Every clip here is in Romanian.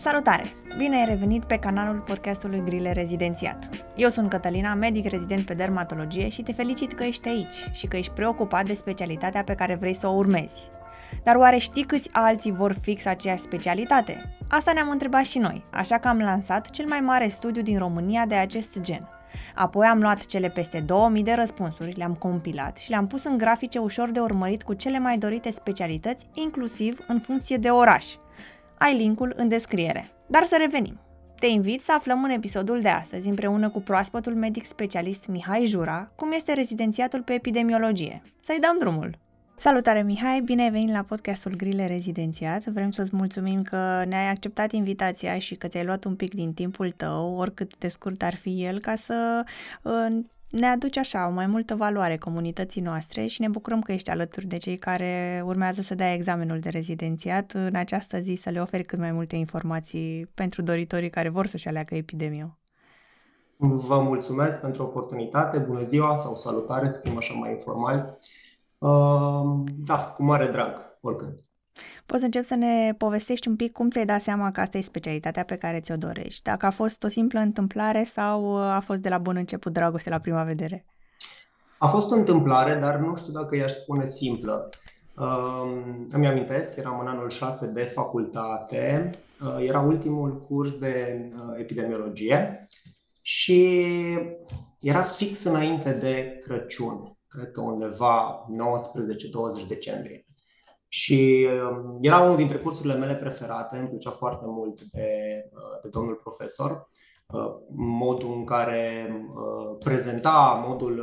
Salutare! Bine ai revenit pe canalul podcastului Grile Rezidențiat. Eu sunt Cătălina, medic rezident pe dermatologie și te felicit că ești aici și că ești preocupat de specialitatea pe care vrei să o urmezi. Dar oare știi câți alții vor fix aceeași specialitate? Asta ne-am întrebat și noi, așa că am lansat cel mai mare studiu din România de acest gen. Apoi am luat cele peste 2000 de răspunsuri, le-am compilat și le-am pus în grafice ușor de urmărit cu cele mai dorite specialități, inclusiv în funcție de oraș – ai linkul în descriere. Dar să revenim. Te invit să aflăm în episodul de astăzi, împreună cu proaspătul medic specialist Mihai Jura, cum este rezidențiatul pe epidemiologie. Să-i dăm drumul! Salutare Mihai, bine ai venit la podcastul Grile Rezidențiat. Vrem să-ți mulțumim că ne-ai acceptat invitația și că ți-ai luat un pic din timpul tău, oricât de scurt ar fi el, ca să uh, ne aduce așa o mai multă valoare comunității noastre și ne bucurăm că ești alături de cei care urmează să dea examenul de rezidențiat în această zi să le oferi cât mai multe informații pentru doritorii care vor să-și aleagă epidemia. Vă mulțumesc pentru oportunitate, bună ziua sau salutare, să fim așa mai informali. Uh, da, cu mare drag, oricând. Poți să încep să ne povestești un pic cum ți-ai dat seama că asta e specialitatea pe care ți-o dorești? Dacă a fost o simplă întâmplare sau a fost de la bun început dragoste la prima vedere? A fost o întâmplare, dar nu știu dacă i-aș spune simplă. Uh, îmi amintesc, eram în anul 6 de facultate, uh, era ultimul curs de uh, epidemiologie și era fix înainte de Crăciun, cred că undeva 19-20 decembrie. Și um, era unul dintre cursurile mele preferate, îmi plăcea foarte mult de, uh, de domnul profesor, uh, modul în care uh, prezenta, modul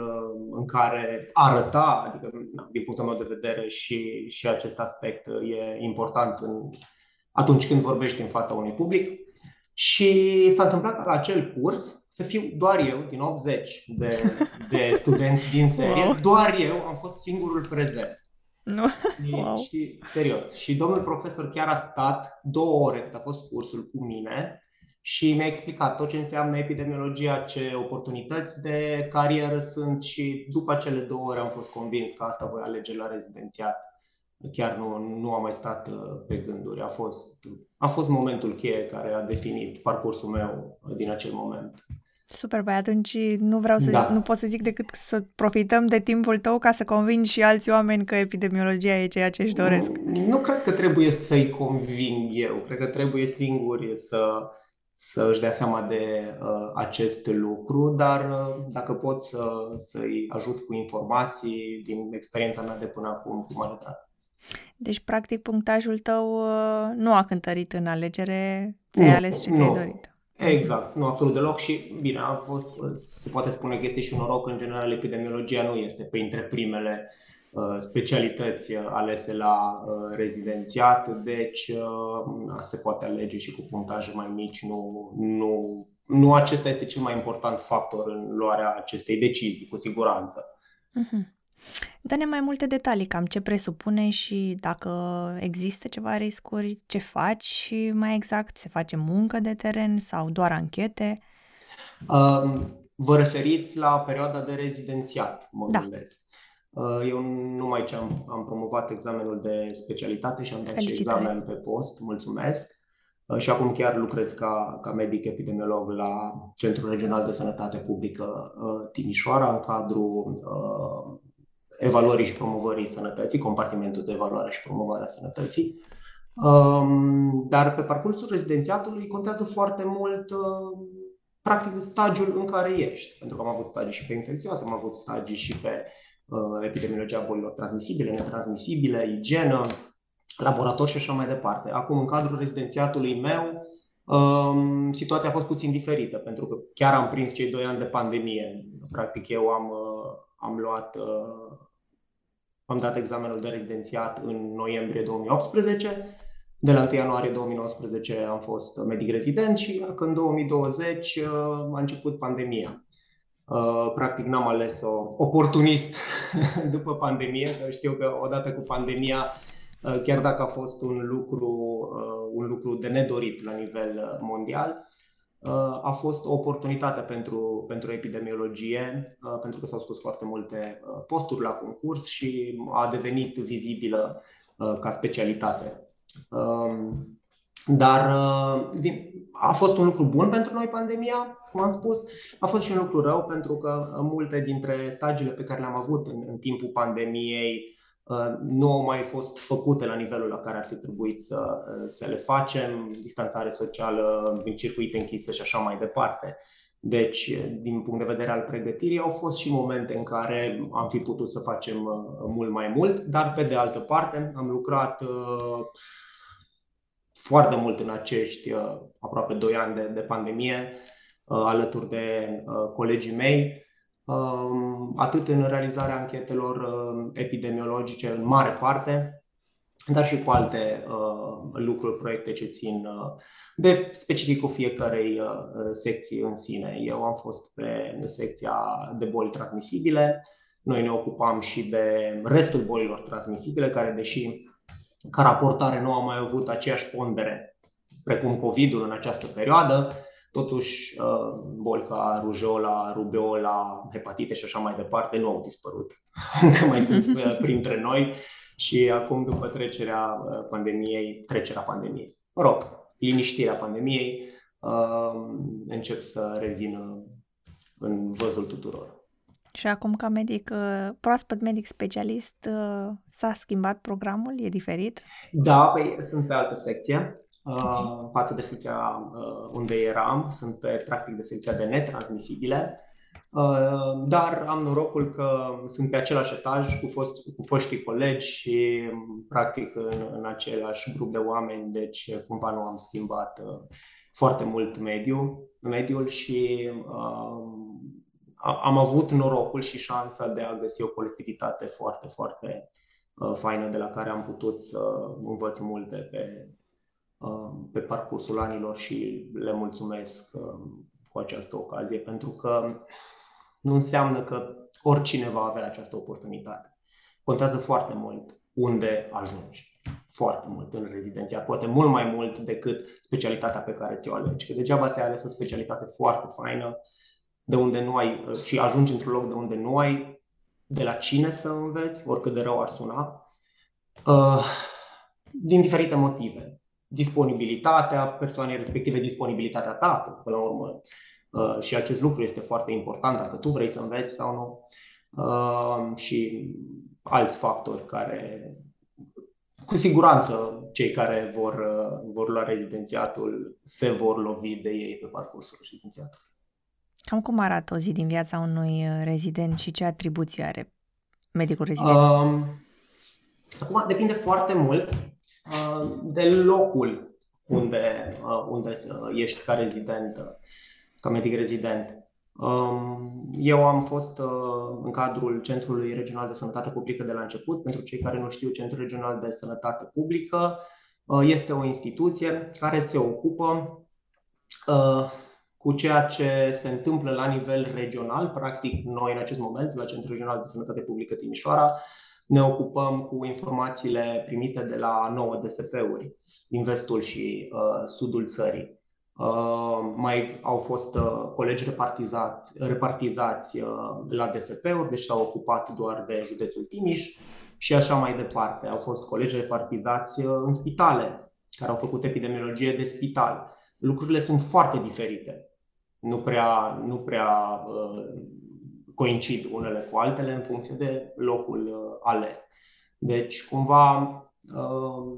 în care arăta, adică din punctul meu de vedere și, și acest aspect e important în, atunci când vorbești în fața unui public. Și s-a întâmplat ca la acel curs să fiu doar eu, din 80 de, de studenți din serie, wow. doar eu am fost singurul prezent. Nu. Wow. Și, serios. Și domnul profesor chiar a stat două ore cât a fost cursul cu mine și mi-a explicat tot ce înseamnă epidemiologia, ce oportunități de carieră sunt și după acele două ore am fost convins că asta voi alege la rezidențiat. Chiar nu, nu am mai stat uh, pe gânduri. A fost, a fost momentul cheie care a definit parcursul meu din acel moment. Super, băi, atunci nu vreau să da. zic, nu pot să zic decât să profităm de timpul tău ca să convingi și alți oameni că epidemiologia e ceea ce își doresc. Nu, nu cred că trebuie să-i conving eu, cred că trebuie singuri să, să își dea seama de uh, acest lucru, dar uh, dacă pot să, să-i ajut cu informații din experiența mea de până acum, cu mare drag. Deci, practic, punctajul tău uh, nu a cântărit în alegere, ți-ai ales ce ți-ai dorit. Exact, nu absolut deloc și bine, a fost, se poate spune că este și un noroc, în general epidemiologia nu este printre primele uh, specialități uh, alese la uh, rezidențiat, deci se poate alege și cu punctaje mai mici, nu, nu, nu acesta este cel mai important factor în luarea acestei decizii, cu siguranță. Uh-huh. Dă-ne mai multe detalii, cam ce presupune și dacă există ceva riscuri, ce faci și mai exact, se face muncă de teren sau doar anchete? vă referiți la perioada de rezidențiat, mă da. gândesc. Uh, eu numai ce am, am promovat examenul de specialitate și am dat și examen pe post, mulțumesc. Uh, și acum chiar lucrez ca, ca medic epidemiolog la Centrul Regional de Sănătate Publică uh, Timișoara, în cadrul evaluării și promovării sănătății, compartimentul de evaluare și promovare a sănătății. Um, dar pe parcursul rezidențiatului contează foarte mult uh, practic stagiul în care ești. Pentru că am avut stagii și pe infecțioase, am avut stagii și pe uh, epidemiologia bolilor transmisibile, netransmisibile, igienă, laborator și așa mai departe. Acum, în cadrul rezidențiatului meu, um, situația a fost puțin diferită, pentru că chiar am prins cei doi ani de pandemie. Practic, eu am, uh, am luat uh, am dat examenul de rezidențiat în noiembrie 2018. De la 1 ianuarie 2019 am fost medic rezident și în 2020 uh, a început pandemia. Uh, practic n-am ales-o oportunist după pandemie, că știu că odată cu pandemia, uh, chiar dacă a fost un lucru, un lucru de nedorit la nivel mondial, a fost o oportunitate pentru, pentru epidemiologie, uh, pentru că s-au scos foarte multe uh, posturi la concurs și a devenit vizibilă uh, ca specialitate. Um, Dar din, a fost un lucru bun pentru noi pandemia, cum am spus, a fost și un lucru rău pentru că multe dintre stagiile pe care le-am avut în, în timpul pandemiei Uh, nu au mai fost făcute la nivelul la care ar fi trebuit să, uh, să le facem, distanțare socială, în circuite închise și așa mai departe. Deci, din punct de vedere al pregătirii, au fost și momente în care am fi putut să facem uh, mult mai mult, dar pe de altă parte am lucrat foarte mult în acești aproape 2 ani de, de pandemie, alături de colegii mei, Um, atât în realizarea anchetelor um, epidemiologice în mare parte, dar și cu alte uh, lucruri, proiecte ce țin uh, de specificul fiecarei uh, secții în sine. Eu am fost pe secția de boli transmisibile, noi ne ocupam și de restul bolilor transmisibile, care, deși ca raportare nu am mai avut aceeași pondere precum COVID-ul în această perioadă, Totuși, uh, boli ca rujola, rubeola, hepatite și așa mai departe nu au dispărut. Încă mai sunt uh, printre noi și acum, după trecerea uh, pandemiei, trecerea pandemiei, mă rog, liniștirea pandemiei, încep să revină în văzul tuturor. Și acum, ca medic, proaspăt medic specialist, s-a schimbat programul? E diferit? Da, păi, sunt pe altă secție uh, față de secția uh, unde eram. Sunt pe, practic, de secția de netransmisibile. Uh, dar am norocul că sunt pe același etaj cu, fost, cu foștii colegi și practic în, în același grup de oameni, deci cumva nu am schimbat uh, foarte mult mediul, mediul și uh, am avut norocul și șansa de a găsi o colectivitate foarte, foarte uh, faină de la care am putut să învăț multe pe, Um, pe parcursul anilor și le mulțumesc um, cu această ocazie pentru că nu înseamnă că oricine va avea această oportunitate. Contează foarte mult unde ajungi. Foarte mult în rezidențiat, poate mult mai mult decât specialitatea pe care ți-o alegi. Că degeaba ți-ai ales o specialitate foarte faină, de unde nu ai, și ajungi într-un loc de unde nu ai de la cine să înveți, oricât de rău ar suna, uh, din diferite motive disponibilitatea persoanei respective, disponibilitatea ta, până la urmă. Uh, și acest lucru este foarte important dacă tu vrei să înveți sau nu. Uh, și alți factori care, cu siguranță, cei care vor, uh, vor lua rezidențiatul se vor lovi de ei pe parcursul rezidențiatului. Cam cum arată o zi din viața unui rezident și ce atribuții are medicul rezident? Um, acum depinde foarte mult Uh, de locul unde, uh, unde ești ca rezident, ca medic rezident. Um, eu am fost uh, în cadrul Centrului Regional de Sănătate Publică de la început. Pentru cei care nu știu, Centrul Regional de Sănătate Publică este o instituție care se ocupă cu ceea ce se întâmplă la nivel regional. Practic, noi în acest moment, la Centrul Regional de Sănătate Publică Timișoara, ne ocupăm cu informațiile primite de la 9 DSP-uri din vestul și uh, sudul țării. Uh, mai au fost uh, colegi repartizat, repartizați uh, la DSP-uri, deci s-au ocupat doar de județul Timiș și așa mai departe. Au fost colegi repartizați uh, în spitale, care au făcut epidemiologie de spital. Lucrurile sunt foarte diferite. Nu prea, nu prea uh, coincid unele cu altele în funcție de locul uh, ales. Deci, cumva, uh,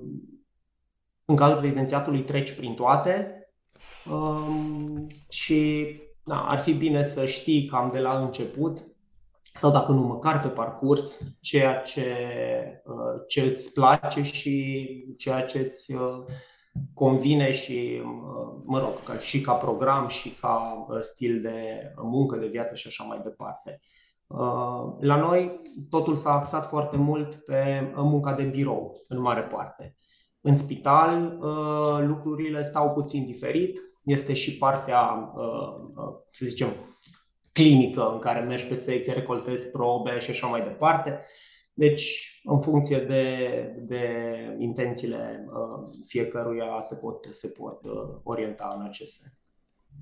în cadrul rezidențiatului treci prin toate um, și da, ar fi bine să știi cam de la început sau dacă nu măcar pe parcurs ceea ce, uh, ce îți place și ceea ce îți convine și, mă rog, ca, și ca program și ca uh, stil de muncă, de viață și așa mai departe. Uh, la noi totul s-a axat foarte mult pe uh, munca de birou, în mare parte. În spital lucrurile stau puțin diferit. Este și partea, să zicem, clinică în care mergi pe secție, recoltezi probe și așa mai departe. Deci, în funcție de, de intențiile uh, fiecăruia, se pot, se pot uh, orienta în acest sens.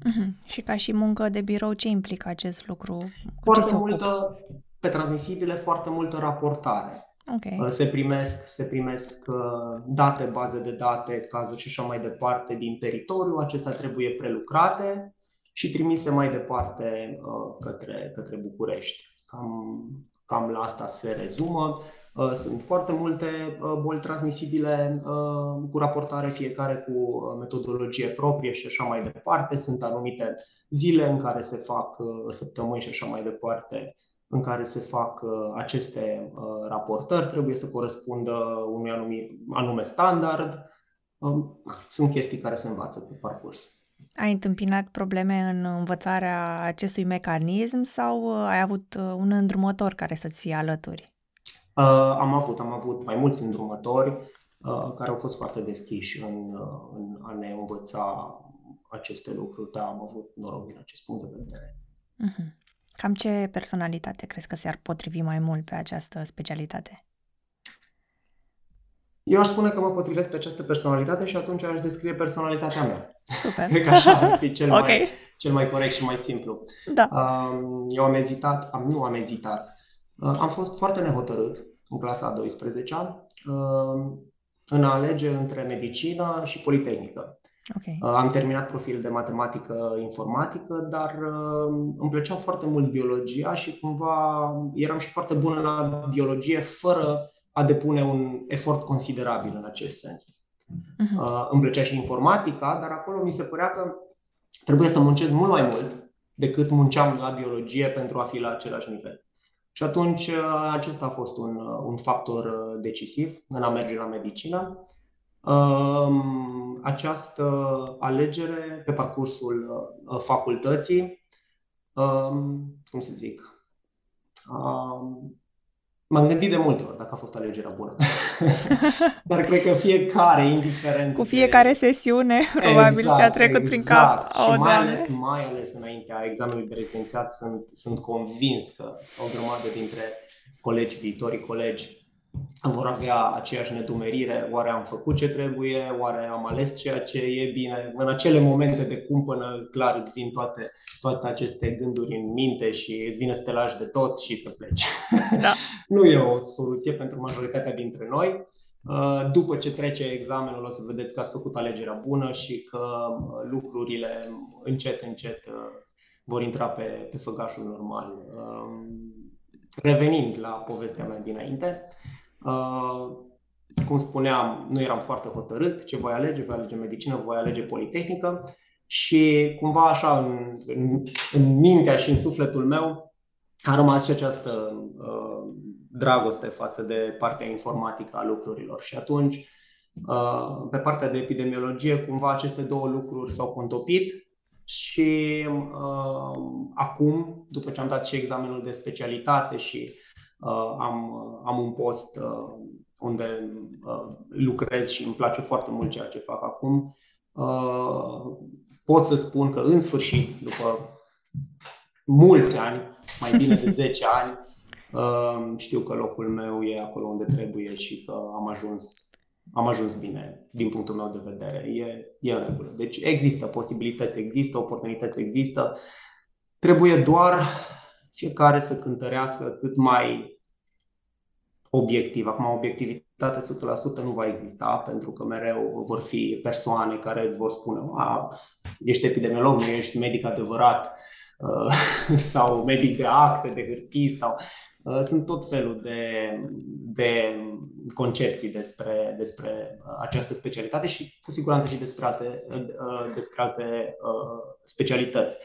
Uh-huh. Și ca și muncă de birou, ce implică acest lucru? Foarte multă, pe transmisibile, foarte multă raportare. Okay. Se primesc, se primesc date, baze de date, cazuri și așa mai departe din teritoriu. Acestea trebuie prelucrate și trimise mai departe către, către București. Cam, cam la asta se rezumă. Uh, sunt foarte multe uh, boli transmisibile uh, cu raportare, fiecare cu metodologie proprie și așa mai departe. Sunt anumite zile în care se fac săptămâni și așa mai departe în care se fac aceste raportări, trebuie să corespundă unui anume standard. Um, sunt chestii care se învață pe parcurs. Ai întâmpinat probleme în învățarea acestui mecanism sau ai avut un îndrumător care să-ți fie alături? Uh, am avut, am avut mai mulți îndrumători uh, care au fost foarte deschiși în, uh, în a ne învăța aceste lucruri, dar am avut noroc din acest punct de vedere. Uh-huh. Cam ce personalitate crezi că se-ar potrivi mai mult pe această specialitate? Eu aș spune că mă potrivesc pe această personalitate și atunci aș descrie personalitatea mea. Super. Cred că așa ar fi cel, okay. mai, cel mai corect și mai simplu. Da. Eu am ezitat, am, nu am ezitat, Uh, am fost foarte nehotărât în clasa a 12-a uh, în a alege între medicină și politehnică. Okay. Uh, am terminat profil de matematică informatică, dar îmi plăcea foarte mult biologia și cumva eram și foarte bun la biologie fără a depune un efort considerabil în acest sens. Uh-huh. Îmi plăcea și informatica, dar acolo mi se părea că trebuie să muncesc mult mai mult decât munceam la biologie pentru a fi la același nivel. Și atunci uh, acesta a fost un, uh, un factor uh, decisiv în a merge la medicină. Um, această alegere pe parcursul facultății, um, cum să zic, um, M-am gândit de multe ori dacă a fost alegerea bună. Dar cred că fiecare, indiferent. Cu fiecare de... sesiune, probabil exact, ți-a trecut exact. prin cap. Și oh, mai, ales, mai ales înaintea examenului de rezidențiat, sunt, sunt convins că o grămadă dintre colegi, viitorii colegi, vor avea aceeași nedumerire, oare am făcut ce trebuie, oare am ales ceea ce e bine. În acele momente de cumpănă, clar, îți vin toate, toate aceste gânduri în minte și îți vine să te lași de tot și să pleci. Da. nu e o soluție pentru majoritatea dintre noi. Uh, după ce trece examenul, o să vedeți că ați făcut alegerea bună și că uh, lucrurile încet, încet uh, vor intra pe, pe făgașul normal. Revenind la povestea mea dinainte, Uh, cum spuneam, nu eram foarte hotărât ce voi alege, voi alege medicină, voi alege politehnică și cumva așa în, în, în mintea și în sufletul meu a rămas și această uh, dragoste față de partea informatică a lucrurilor. Și atunci uh, pe partea de epidemiologie cumva aceste două lucruri s-au contopit și uh, acum, după ce am dat și examenul de specialitate și Uh, am, uh, am un post uh, unde lucrez și îmi place foarte mult ceea ce fac acum. Pot să spun că în sfârșit, după mulți ani, mai bine de 10 ani, știu că locul meu e acolo unde trebuie și că am ajuns, am ajuns bine din punctul meu de vedere. E, e în regulă. Deci există posibilități, există oportunități, există. Trebuie doar fiecare să cântărească cât mai obiectiv. Acum, obiectivitate 100% nu va exista, pentru că mereu vor fi persoane care îți vor spune A, ești epidemiolog, nu ești medic adevărat, uh, sau medic de acte, de hârtii, sau uh, sunt tot felul de, de concepții despre, despre această specialitate și cu siguranță și despre alte, uh, despre alte specialități.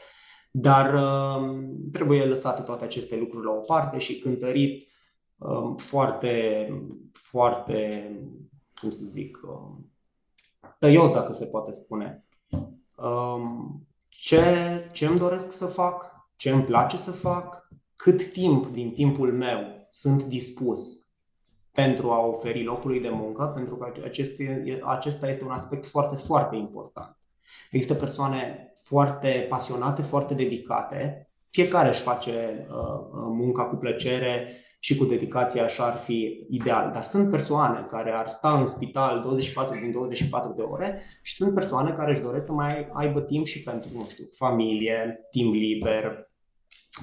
Dar uh, trebuie lăsate toate aceste lucruri la o parte și cântărit um, foarte, foarte, cum să zic, um, tăios, dacă se poate spune. Um, ce, ce îmi doresc să fac, ce îmi place să fac, cât timp din timpul meu sunt dispus pentru a oferi locului de muncă, pentru că acesta este un aspect foarte, foarte important. Există persoane foarte pasionate, foarte dedicate. Fiecare își face uh, uh, munca cu plăcere și cu dedicație, așa ar fi ideal. Dar sunt persoane care ar sta în spital 24 din 24 de ore și sunt persoane care își doresc să mai aibă timp și pentru, nu știu, familie, timp liber,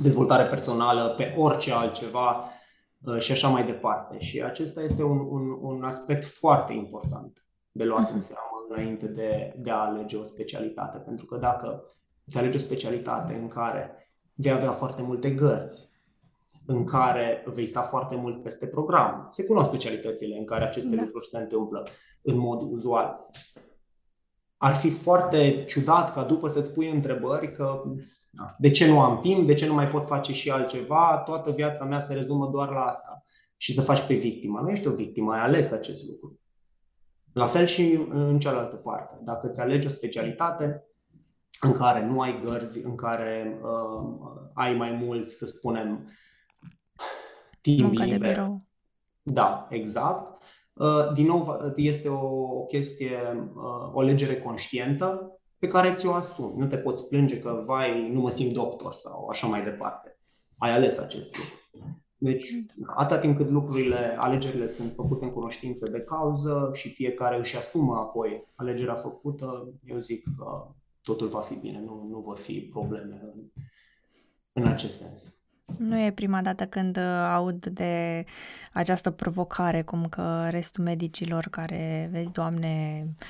dezvoltare personală, pe orice altceva. și așa mai departe. Și acesta este un, un, un aspect foarte important de luat în mhm. seamă înainte de, de a alege o specialitate. Pentru că dacă îți alegi o specialitate în care vei avea foarte multe gărzi, în care vei sta foarte mult peste program. Se cunosc specialitățile în care aceste da. lucruri se întâmplă în mod uzual. Ar fi foarte ciudat ca după să-ți pui întrebări că de ce nu am timp, de ce nu mai pot face și altceva, toată viața mea se rezumă doar la asta și să faci pe victima. Nu ești o victimă, ai ales acest lucru. La fel și în cealaltă parte. Dacă îți alegi o specialitate în care nu ai gărzi, în care uh, ai mai mult, să spunem, timp Munca liber. De birou. Da, exact. Uh, din nou, este o chestie, uh, o legere conștientă pe care ți-o asumi. Nu te poți plânge că, vai, nu mă simt doctor sau așa mai departe. Ai ales acest lucru. Deci, atâta timp cât lucrurile, alegerile sunt făcute în cunoștință de cauză și fiecare își asumă apoi alegerea făcută, eu zic că totul va fi bine, nu, nu vor fi probleme în, în acest sens. Nu e prima dată când uh, aud de această provocare, cum că restul medicilor care, vezi, Doamne, uh,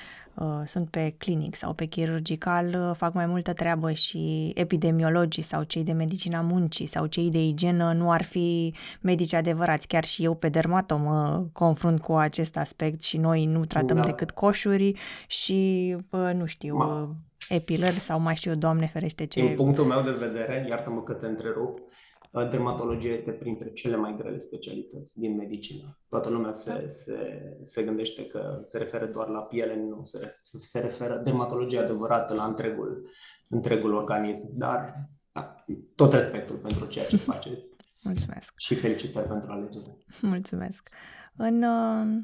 sunt pe clinic sau pe chirurgical, uh, fac mai multă treabă și epidemiologii sau cei de medicina muncii sau cei de igienă nu ar fi medici adevărați. Chiar și eu pe dermatom mă confrunt cu acest aspect și noi nu tratăm da. decât coșuri și, nu știu, Ma. epilări sau mai știu, Doamne ferește ce... Din punctul meu de vedere, iartă-mă că te întrerup, Uh, dermatologia este printre cele mai grele specialități din medicină. Toată lumea se, da. se, se gândește că se referă doar la piele, nu, se, referă, se referă dermatologia adevărată la întregul, întregul organism, dar da, tot respectul pentru ceea ce faceți. Mulțumesc. Și felicitări pentru alegere. Mulțumesc. În uh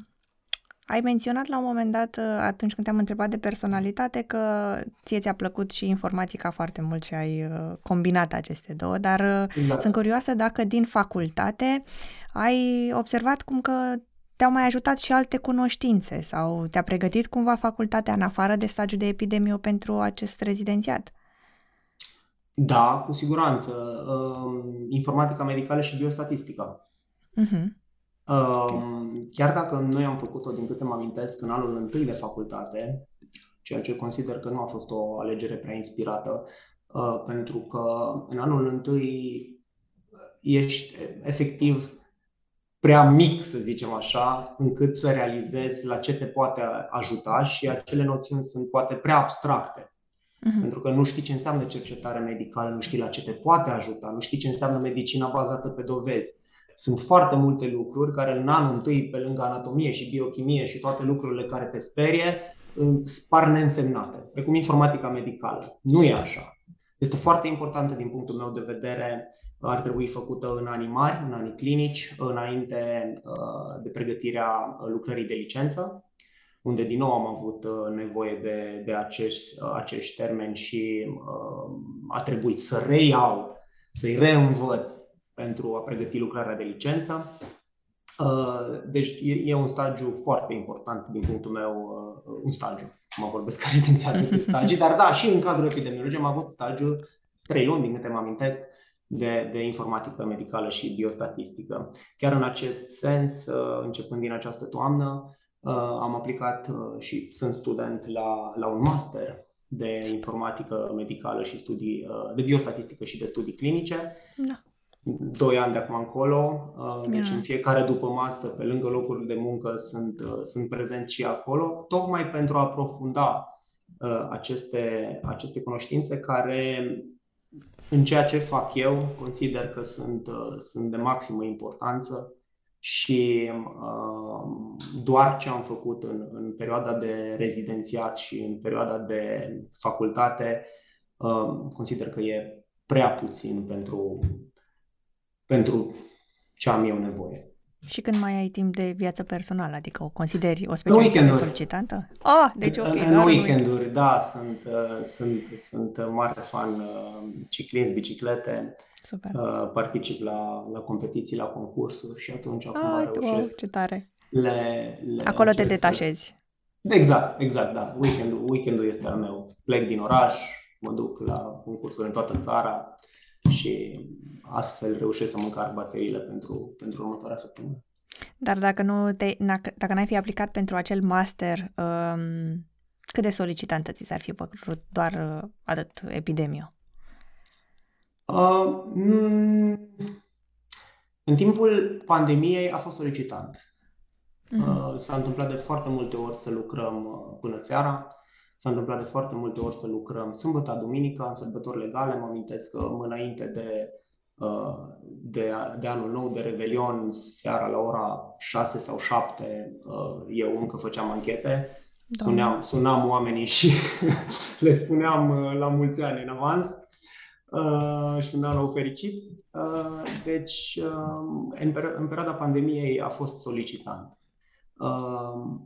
ai menționat la un moment dat, uh, atunci când te-am întrebat de personalitate, că ție ți-a plăcut și informatica foarte mult și ai uh, combinat aceste două, dar uh, da. sunt curioasă dacă din facultate ai observat cum că te-au mai ajutat și alte cunoștințe sau te-a pregătit cumva facultatea în afară de stagiul de epidemio pentru acest rezidențiat? Da, cu siguranță. Informatica medicală și biostatistică. Uh-huh. Chiar dacă noi am făcut-o, din câte mă amintesc, în anul întâi de facultate, ceea ce consider că nu a fost o alegere prea inspirată, uh, pentru că în anul întâi ești efectiv prea mic, să zicem așa, încât să realizezi la ce te poate ajuta și acele noțiuni sunt poate prea abstracte. Uh-huh. Pentru că nu știi ce înseamnă cercetare medicală, nu știi la ce te poate ajuta, nu știi ce înseamnă medicina bazată pe dovezi. Sunt foarte multe lucruri care în anul întâi, pe lângă anatomie și biochimie și toate lucrurile care te sperie, par neînsemnate, precum informatica medicală. Nu e așa. Este foarte importantă din punctul meu de vedere, ar trebui făcută în anii mari, în anii clinici, înainte uh, de pregătirea lucrării de licență, unde din nou am avut uh, nevoie de, de acești, uh, acești termeni și a trebuit să reiau, să-i reînvăț pentru a pregăti lucrarea de licență. Uh, deci e un stagiu foarte important din punctul meu, uh, un stagiu, mă vorbesc ca rezidențiat de stagii, dar da, și în cadrul epidemiologiei am avut stagiu trei luni, din câte mă amintesc, de, de informatică medicală și biostatistică. Chiar în acest sens, uh, începând din această toamnă, am aplicat și sunt student la, la un master de informatică medicală și studii, de biostatistică și de studii clinice. Da. 2 ani de acum încolo, uh, deci în fiecare după masă, pe lângă locurile de muncă, sunt, uh, sunt prezent și acolo, tocmai pentru a aprofunda uh, aceste, aceste cunoștințe care, în ceea ce fac eu, consider că sunt, sunt de maximă importanță și doar ce am făcut în, în perioada de rezidențiat și în perioada de facultate, consider că e prea puțin pentru, pentru ce am eu nevoie. Și când mai ai timp de viață personală, adică o consideri o specialitate solicitantă? Ah, deci ok. În, în weekenduri, da, sunt, uh, sunt, sunt mare fan uh, ciclism, biciclete, Super. Uh, particip la, la competiții, la concursuri și atunci acum ah, reușesc. ce tare. Le, le Acolo te detașezi. Să... Exact, exact, da. Weekendul, weekendul este al meu. Plec din oraș, mă duc la concursuri în toată țara și astfel reușesc să măcar bateriile pentru, pentru următoarea săptămână. Dar dacă nu te, dacă n-ai fi aplicat pentru acel master, um, cât de solicitantă ți s-ar fi părut doar uh, atât epidemiu? Uh, mm, în timpul pandemiei a fost solicitant. Uh-huh. S-a întâmplat de foarte multe ori să lucrăm uh, până seara, s-a întâmplat de foarte multe ori să lucrăm sâmbătă, duminică, în sărbători legale. Mă amintesc că înainte de, uh, de, de anul nou, de Revelion, seara la ora 6 sau 7, uh, eu încă făceam anchete. Suneam, sunam oamenii și le spuneam la mulți ani în avans uh, și un an nou fericit. Uh, deci, uh, în, în perioada pandemiei a fost solicitant.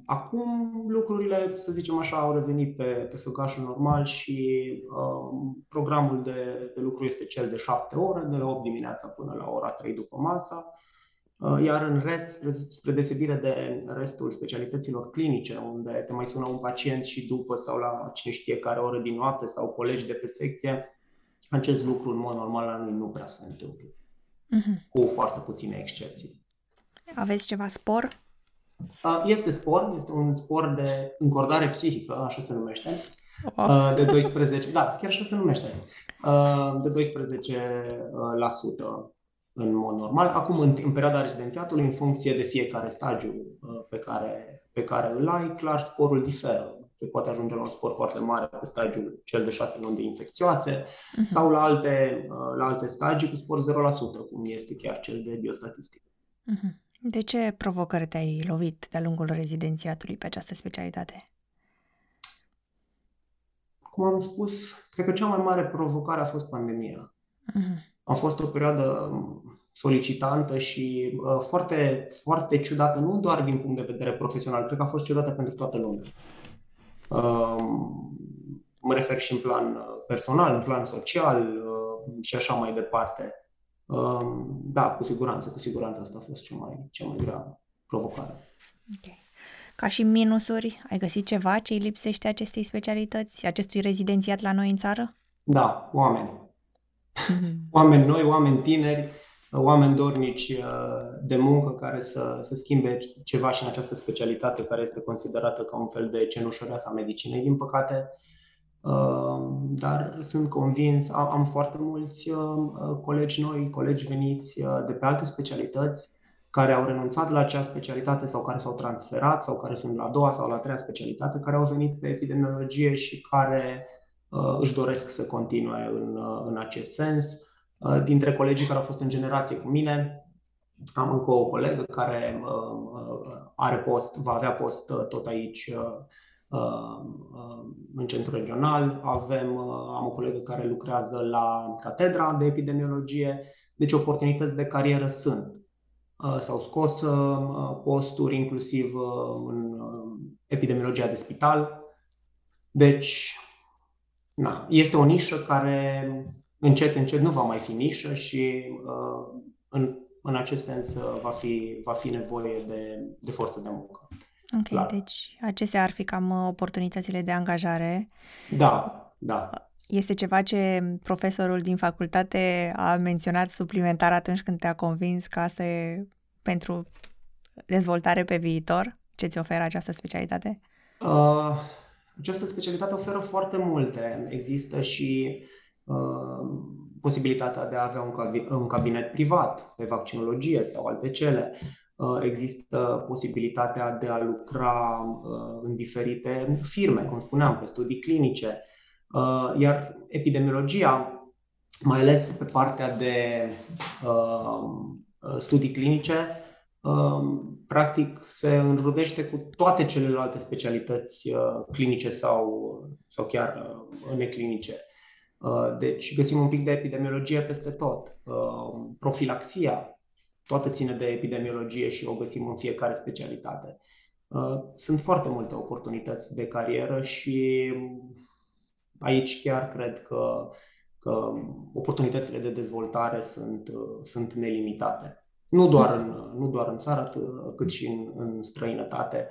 Acum lucrurile, să zicem așa, au revenit pe, pe făgașul normal și uh, programul de, de lucru este cel de 7 ore, de la 8 dimineața până la ora 3 după masa. Uh, iar în rest, spre, spre deosebire de restul specialităților clinice, unde te mai sună un pacient și după sau la cine știe care oră din noapte sau colegi de pe secție, acest lucru în mod normal la noi nu prea se întâmplă. Uh-huh. Cu foarte puține excepții. Aveți ceva spor este spor, este un spor de încordare psihică, așa se numește, de 12, da, chiar așa se numește, de 12% în mod normal. Acum, în, în perioada rezidențiatului, în funcție de fiecare stagiu pe care, pe care îl ai, clar, sporul diferă. Se poate ajunge la un spor foarte mare pe stagiul cel de 6 luni de infecțioase uh-huh. sau la alte, la alte stagii cu spor 0%, cum este chiar cel de biostatistic. Uh-huh. De ce provocări te-ai lovit de-a lungul rezidențiatului pe această specialitate? Cum am spus, cred că cea mai mare provocare a fost pandemia. Uh-huh. A fost o perioadă um, solicitantă și uh, foarte, foarte ciudată, nu doar din punct de vedere profesional, cred că a fost ciudată pentru toată lumea. Uh, mă refer și în plan uh, personal, în plan social uh, și așa mai departe. Da, cu siguranță, cu siguranță asta a fost cea mai, cea mai grea provocare. Okay. Ca și minusuri, ai găsit ceva ce îi lipsește acestei specialități, acestui rezidențiat la noi în țară? Da, oameni. Mm-hmm. oameni noi, oameni tineri, oameni dornici uh, de muncă care să, să schimbe ceva și în această specialitate care este considerată ca un fel de cenușăreasa medicinei, din păcate. Dar sunt convins, am foarte mulți uh, colegi noi, colegi veniți uh, de pe alte specialități care au renunțat la acea specialitate sau care s-au transferat sau care sunt la a doua sau la a treia specialitate, care au venit pe epidemiologie și care uh, își doresc să continue în, în acest sens. Dintre colegii care au fost în generație cu mine, am încă o colegă care are post, va avea post tot aici Uh, uh, în centru regional, avem, uh, am o colegă care lucrează la catedra de epidemiologie, deci oportunități de carieră sunt. S-au scos posturi inclusiv în epidemiologia de spital. Deci, na, este o nișă care încet, încet nu va mai fi nișă și în, în acest sens va fi, va fi nevoie de, de forță de muncă. Ok, Clar. deci acestea ar fi cam uh, oportunitățile de angajare. Da, da. Este ceva ce profesorul din facultate a menționat suplimentar atunci când te-a convins că asta e pentru dezvoltare pe viitor? Ce ți oferă această specialitate? Uh, această specialitate oferă foarte multe. Există și uh, posibilitatea de a avea un, un cabinet privat pe vaccinologie sau alte cele. Uh, există posibilitatea de a lucra uh, în diferite firme, cum spuneam, pe studii clinice. Uh, iar epidemiologia, mai ales pe partea de studii clinice, practic se înrudește cu toate celelalte specialități clinice sau, sau chiar neclinice. Deci găsim un pic de epidemiologie peste tot. Profilaxia, toată ține de epidemiologie și o găsim în fiecare specialitate. Uh, sunt foarte multe oportunități de carieră și aici chiar cred că, că oportunitățile de dezvoltare sunt, uh, sunt nelimitate. Nu doar în, nu doar în țară, cât și în, în străinătate,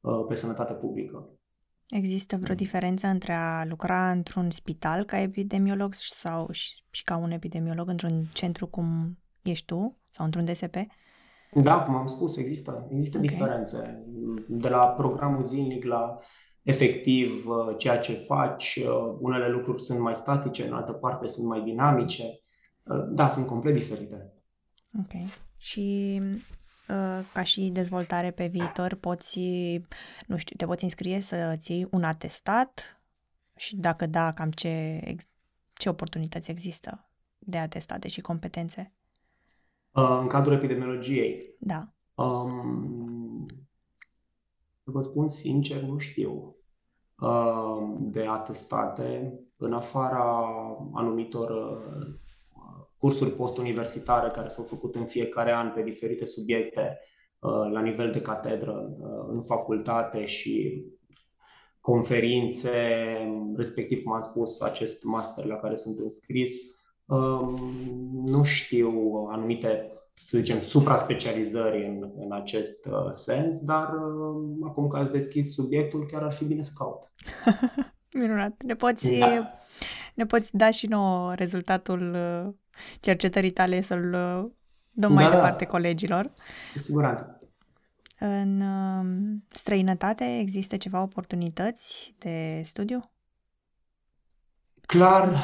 uh, pe sănătate publică. Există vreo diferență între a lucra într-un spital ca epidemiolog sau și ca un epidemiolog într-un centru cum ești tu sau într-un DSP? Da, cum am spus, există, există okay. diferențe. De la programul zilnic la efectiv uh, ceea ce faci, uh, unele lucruri sunt mai statice, în altă parte sunt mai dinamice. Uh, da, sunt complet diferite. Ok. Și ca și dezvoltare pe viitor, poți, nu știu, te poți înscrie să ții un atestat și dacă da, cam ce, ce oportunități există de atestate și competențe? În cadrul epidemiologiei. Da. Um, vă spun sincer, nu știu uh, de atestate, în afara anumitor uh, cursuri postuniversitare care s-au făcut în fiecare an pe diferite subiecte uh, la nivel de catedră în facultate și conferințe, respectiv, cum am spus, acest master la care sunt înscris, nu știu anumite, să zicem, supra-specializări în, în acest uh, sens, dar uh, acum că ați deschis subiectul, chiar ar fi bine să caut. Minunat. Ne poți, da. ne poți da și nouă rezultatul uh, cercetării tale să-l dăm mai da, da. departe da. colegilor. Cu siguranță. În străinătate există ceva oportunități de studiu? Clar,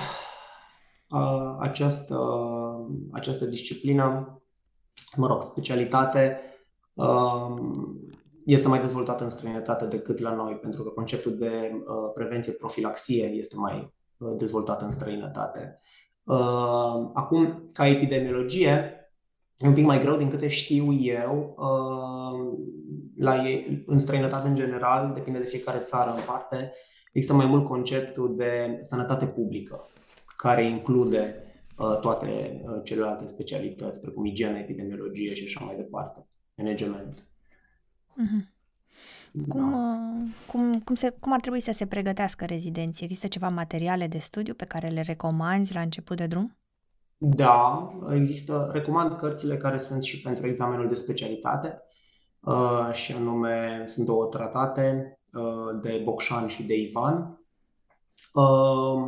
această, această disciplină, mă rog, specialitate, este mai dezvoltată în străinătate decât la noi, pentru că conceptul de prevenție profilaxie este mai dezvoltat în străinătate. Acum, ca epidemiologie, e un pic mai greu din câte știu eu. La ei, în străinătate, în general, depinde de fiecare țară în parte, există mai mult conceptul de sănătate publică care include uh, toate uh, celelalte specialități, precum igienă, epidemiologie și așa mai departe, management. Mm-hmm. Cum, da. uh, cum, cum, se, cum ar trebui să se pregătească rezidenții? Există ceva materiale de studiu pe care le recomanzi la început de drum? Da, există, recomand cărțile care sunt și pentru examenul de specialitate uh, și anume sunt două tratate uh, de Bocșan și de Ivan. Uh,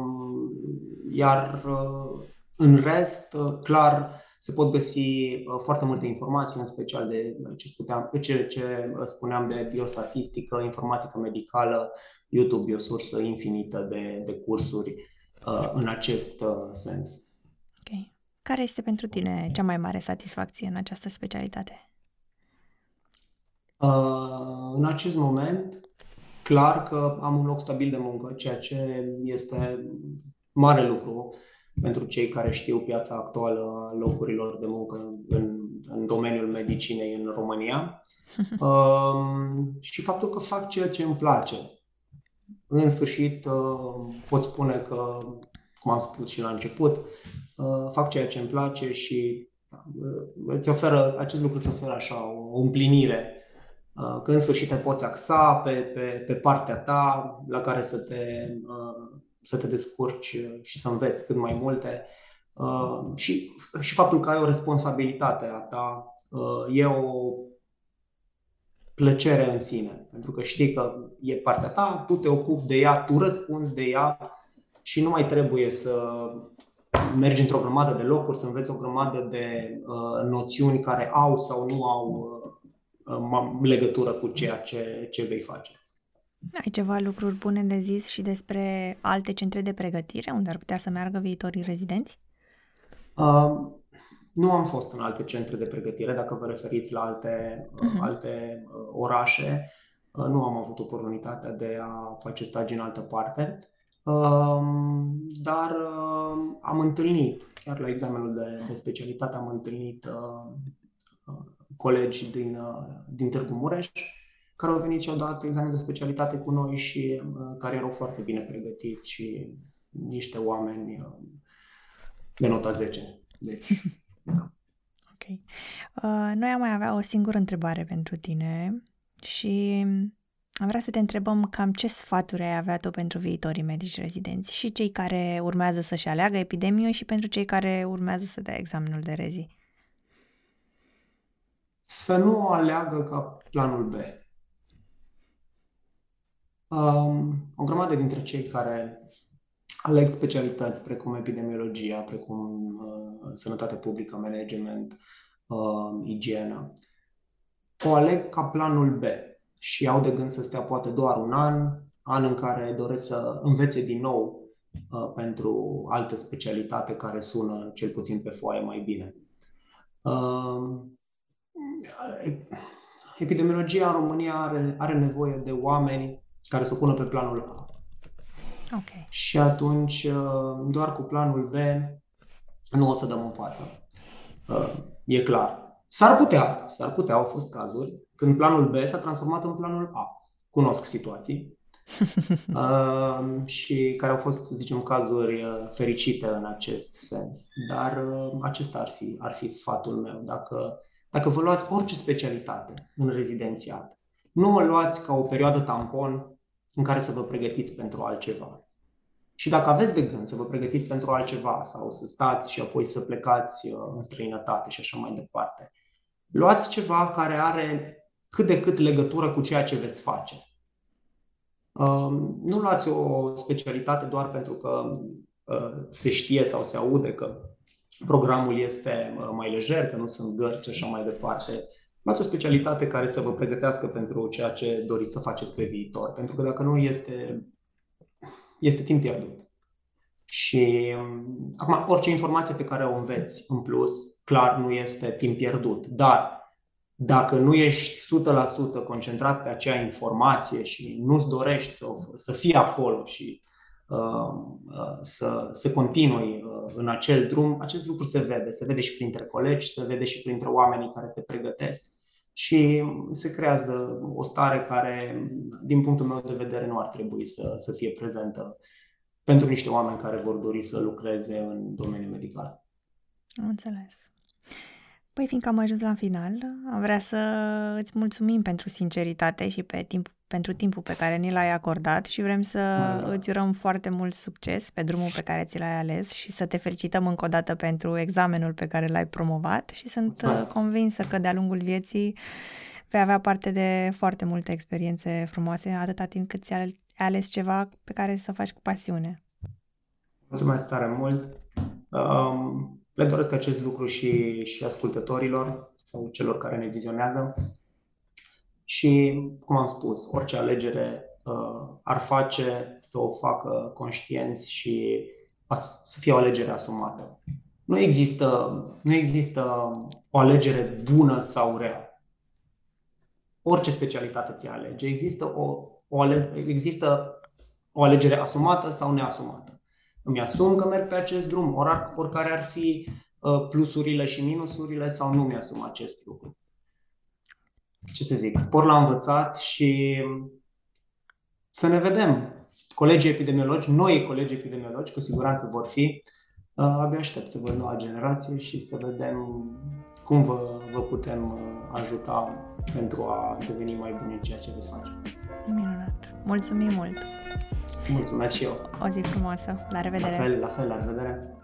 iar uh, în rest, uh, clar, se pot găsi uh, foarte multe informații, în special de ce, spuneam, ce, ce spuneam de biostatistică, informatică medicală. YouTube e o sursă infinită de, de cursuri uh, în acest uh, sens. Ok. Care este pentru tine cea mai mare satisfacție în această specialitate? Uh, în acest moment, clar că am un loc stabil de muncă, ceea ce este mare lucru pentru cei care știu piața actuală a locurilor de muncă în, în domeniul medicinei în România um, și faptul că fac ceea ce îmi place. În sfârșit, uh, pot spune că, cum am spus și la început, uh, fac ceea ce îmi place și uh, îți oferă, acest lucru îți oferă așa o împlinire uh, că în sfârșit te poți axa pe, pe, pe partea ta la care să te uh, să te descurci și să înveți cât mai multe. Uh, și, și faptul că ai o responsabilitate a ta uh, e o plăcere în sine. Pentru că știi că e partea ta, tu te ocupi de ea, tu răspunzi de ea și nu mai trebuie să mergi într-o grămadă de locuri, să înveți o grămadă de uh, noțiuni care au sau nu au uh, legătură cu ceea ce, ce vei face. Ai ceva lucruri bune de zis și despre alte centre de pregătire unde ar putea să meargă viitorii rezidenți? Uh, nu am fost în alte centre de pregătire, dacă vă referiți la alte, uh-huh. alte uh, orașe. Uh, nu am avut oportunitatea de a face stagii în altă parte. Uh, dar uh, am întâlnit, chiar la examenul de, de specialitate, am întâlnit uh, uh, colegi din, uh, din Târgu Mureș care au venit și au dat examen de specialitate cu noi și uh, care erau foarte bine pregătiți și niște oameni uh, de nota 10. Deci, da. Ok. Uh, noi am mai avea o singură întrebare pentru tine și am vrea să te întrebăm cam ce sfaturi ai avea tu pentru viitorii medici rezidenți și cei care urmează să-și aleagă epidemie și pentru cei care urmează să dea examenul de rezi. Să nu o aleagă ca planul B. Um, o grămadă dintre cei care aleg specialități precum epidemiologia, precum uh, sănătate publică, management, uh, igienă, o aleg ca planul B și au de gând să stea poate doar un an, an în care doresc să învețe din nou uh, pentru alte specialitate care sună cel puțin pe foaie mai bine. Uh, epidemiologia în România are, are nevoie de oameni care să o pună pe planul A. Okay. Și atunci, uh, doar cu planul B, nu o să dăm în față. Uh, e clar. S-ar putea, s-ar putea, au fost cazuri, când planul B s-a transformat în planul A. Cunosc situații. uh, și care au fost, să zicem, cazuri uh, fericite în acest sens. Dar uh, acesta ar fi, ar fi sfatul meu. Dacă, dacă vă luați orice specialitate în rezidențiat, nu o luați ca o perioadă tampon în care să vă pregătiți pentru altceva. Și dacă aveți de gând să vă pregătiți pentru altceva sau să stați și apoi să plecați uh, în străinătate și așa mai departe, luați ceva care are cât de cât legătură cu ceea ce veți face. Um, nu luați o specialitate doar pentru că uh, se știe sau se aude că programul este uh, mai lejer, că nu sunt gărzi și așa mai departe. Luați o specialitate care să vă pregătească pentru ceea ce doriți să faceți pe viitor. Pentru că dacă nu, este, este timp pierdut. Și um, acum, orice informație pe care o înveți în plus, clar nu este timp pierdut. Dar dacă nu ești 100% concentrat pe acea informație și nu-ți dorești să, să fii acolo și uh, uh, să, să continui uh, în acel drum, acest lucru se vede. Se vede și printre colegi, se vede și printre oamenii care te pregătesc și se creează o stare care, din punctul meu de vedere, nu ar trebui să, să fie prezentă pentru niște oameni care vor dori să lucreze în domeniul medical. Am înțeles. Păi, fiindcă am ajuns la final, am vrea să îți mulțumim pentru sinceritate și pe timp, pentru timpul pe care ni l-ai acordat și vrem să da. îți urăm foarte mult succes pe drumul pe care ți l-ai ales și să te felicităm încă o dată pentru examenul pe care l-ai promovat și sunt Mulțumesc. convinsă că de-a lungul vieții vei avea parte de foarte multe experiențe frumoase atâta timp cât ți-ai ales ceva pe care să faci cu pasiune. Mulțumesc tare mult! Um, le doresc acest lucru și, și ascultătorilor sau celor care ne vizionează. Și, cum am spus, orice alegere uh, ar face să o facă conștienți și as- să fie o alegere asumată. Nu există, nu există o alegere bună sau rea. Orice specialitate ți alege. Există o, o, ale- există o alegere asumată sau neasumată îmi asum că merg pe acest drum, or, oricare ar fi uh, plusurile și minusurile sau nu mi-asum acest lucru. Ce să zic, spor la învățat și să ne vedem. Colegii epidemiologi, noi colegi epidemiologi, cu siguranță vor fi. Uh, abia aștept să văd noua generație și să vedem cum vă, vă putem uh, ajuta pentru a deveni mai buni în ceea ce veți face. Minunat! Mulțumim mult! Mulțumesc și eu. O zi frumoasă. La revedere. La fel, la fel, la revedere.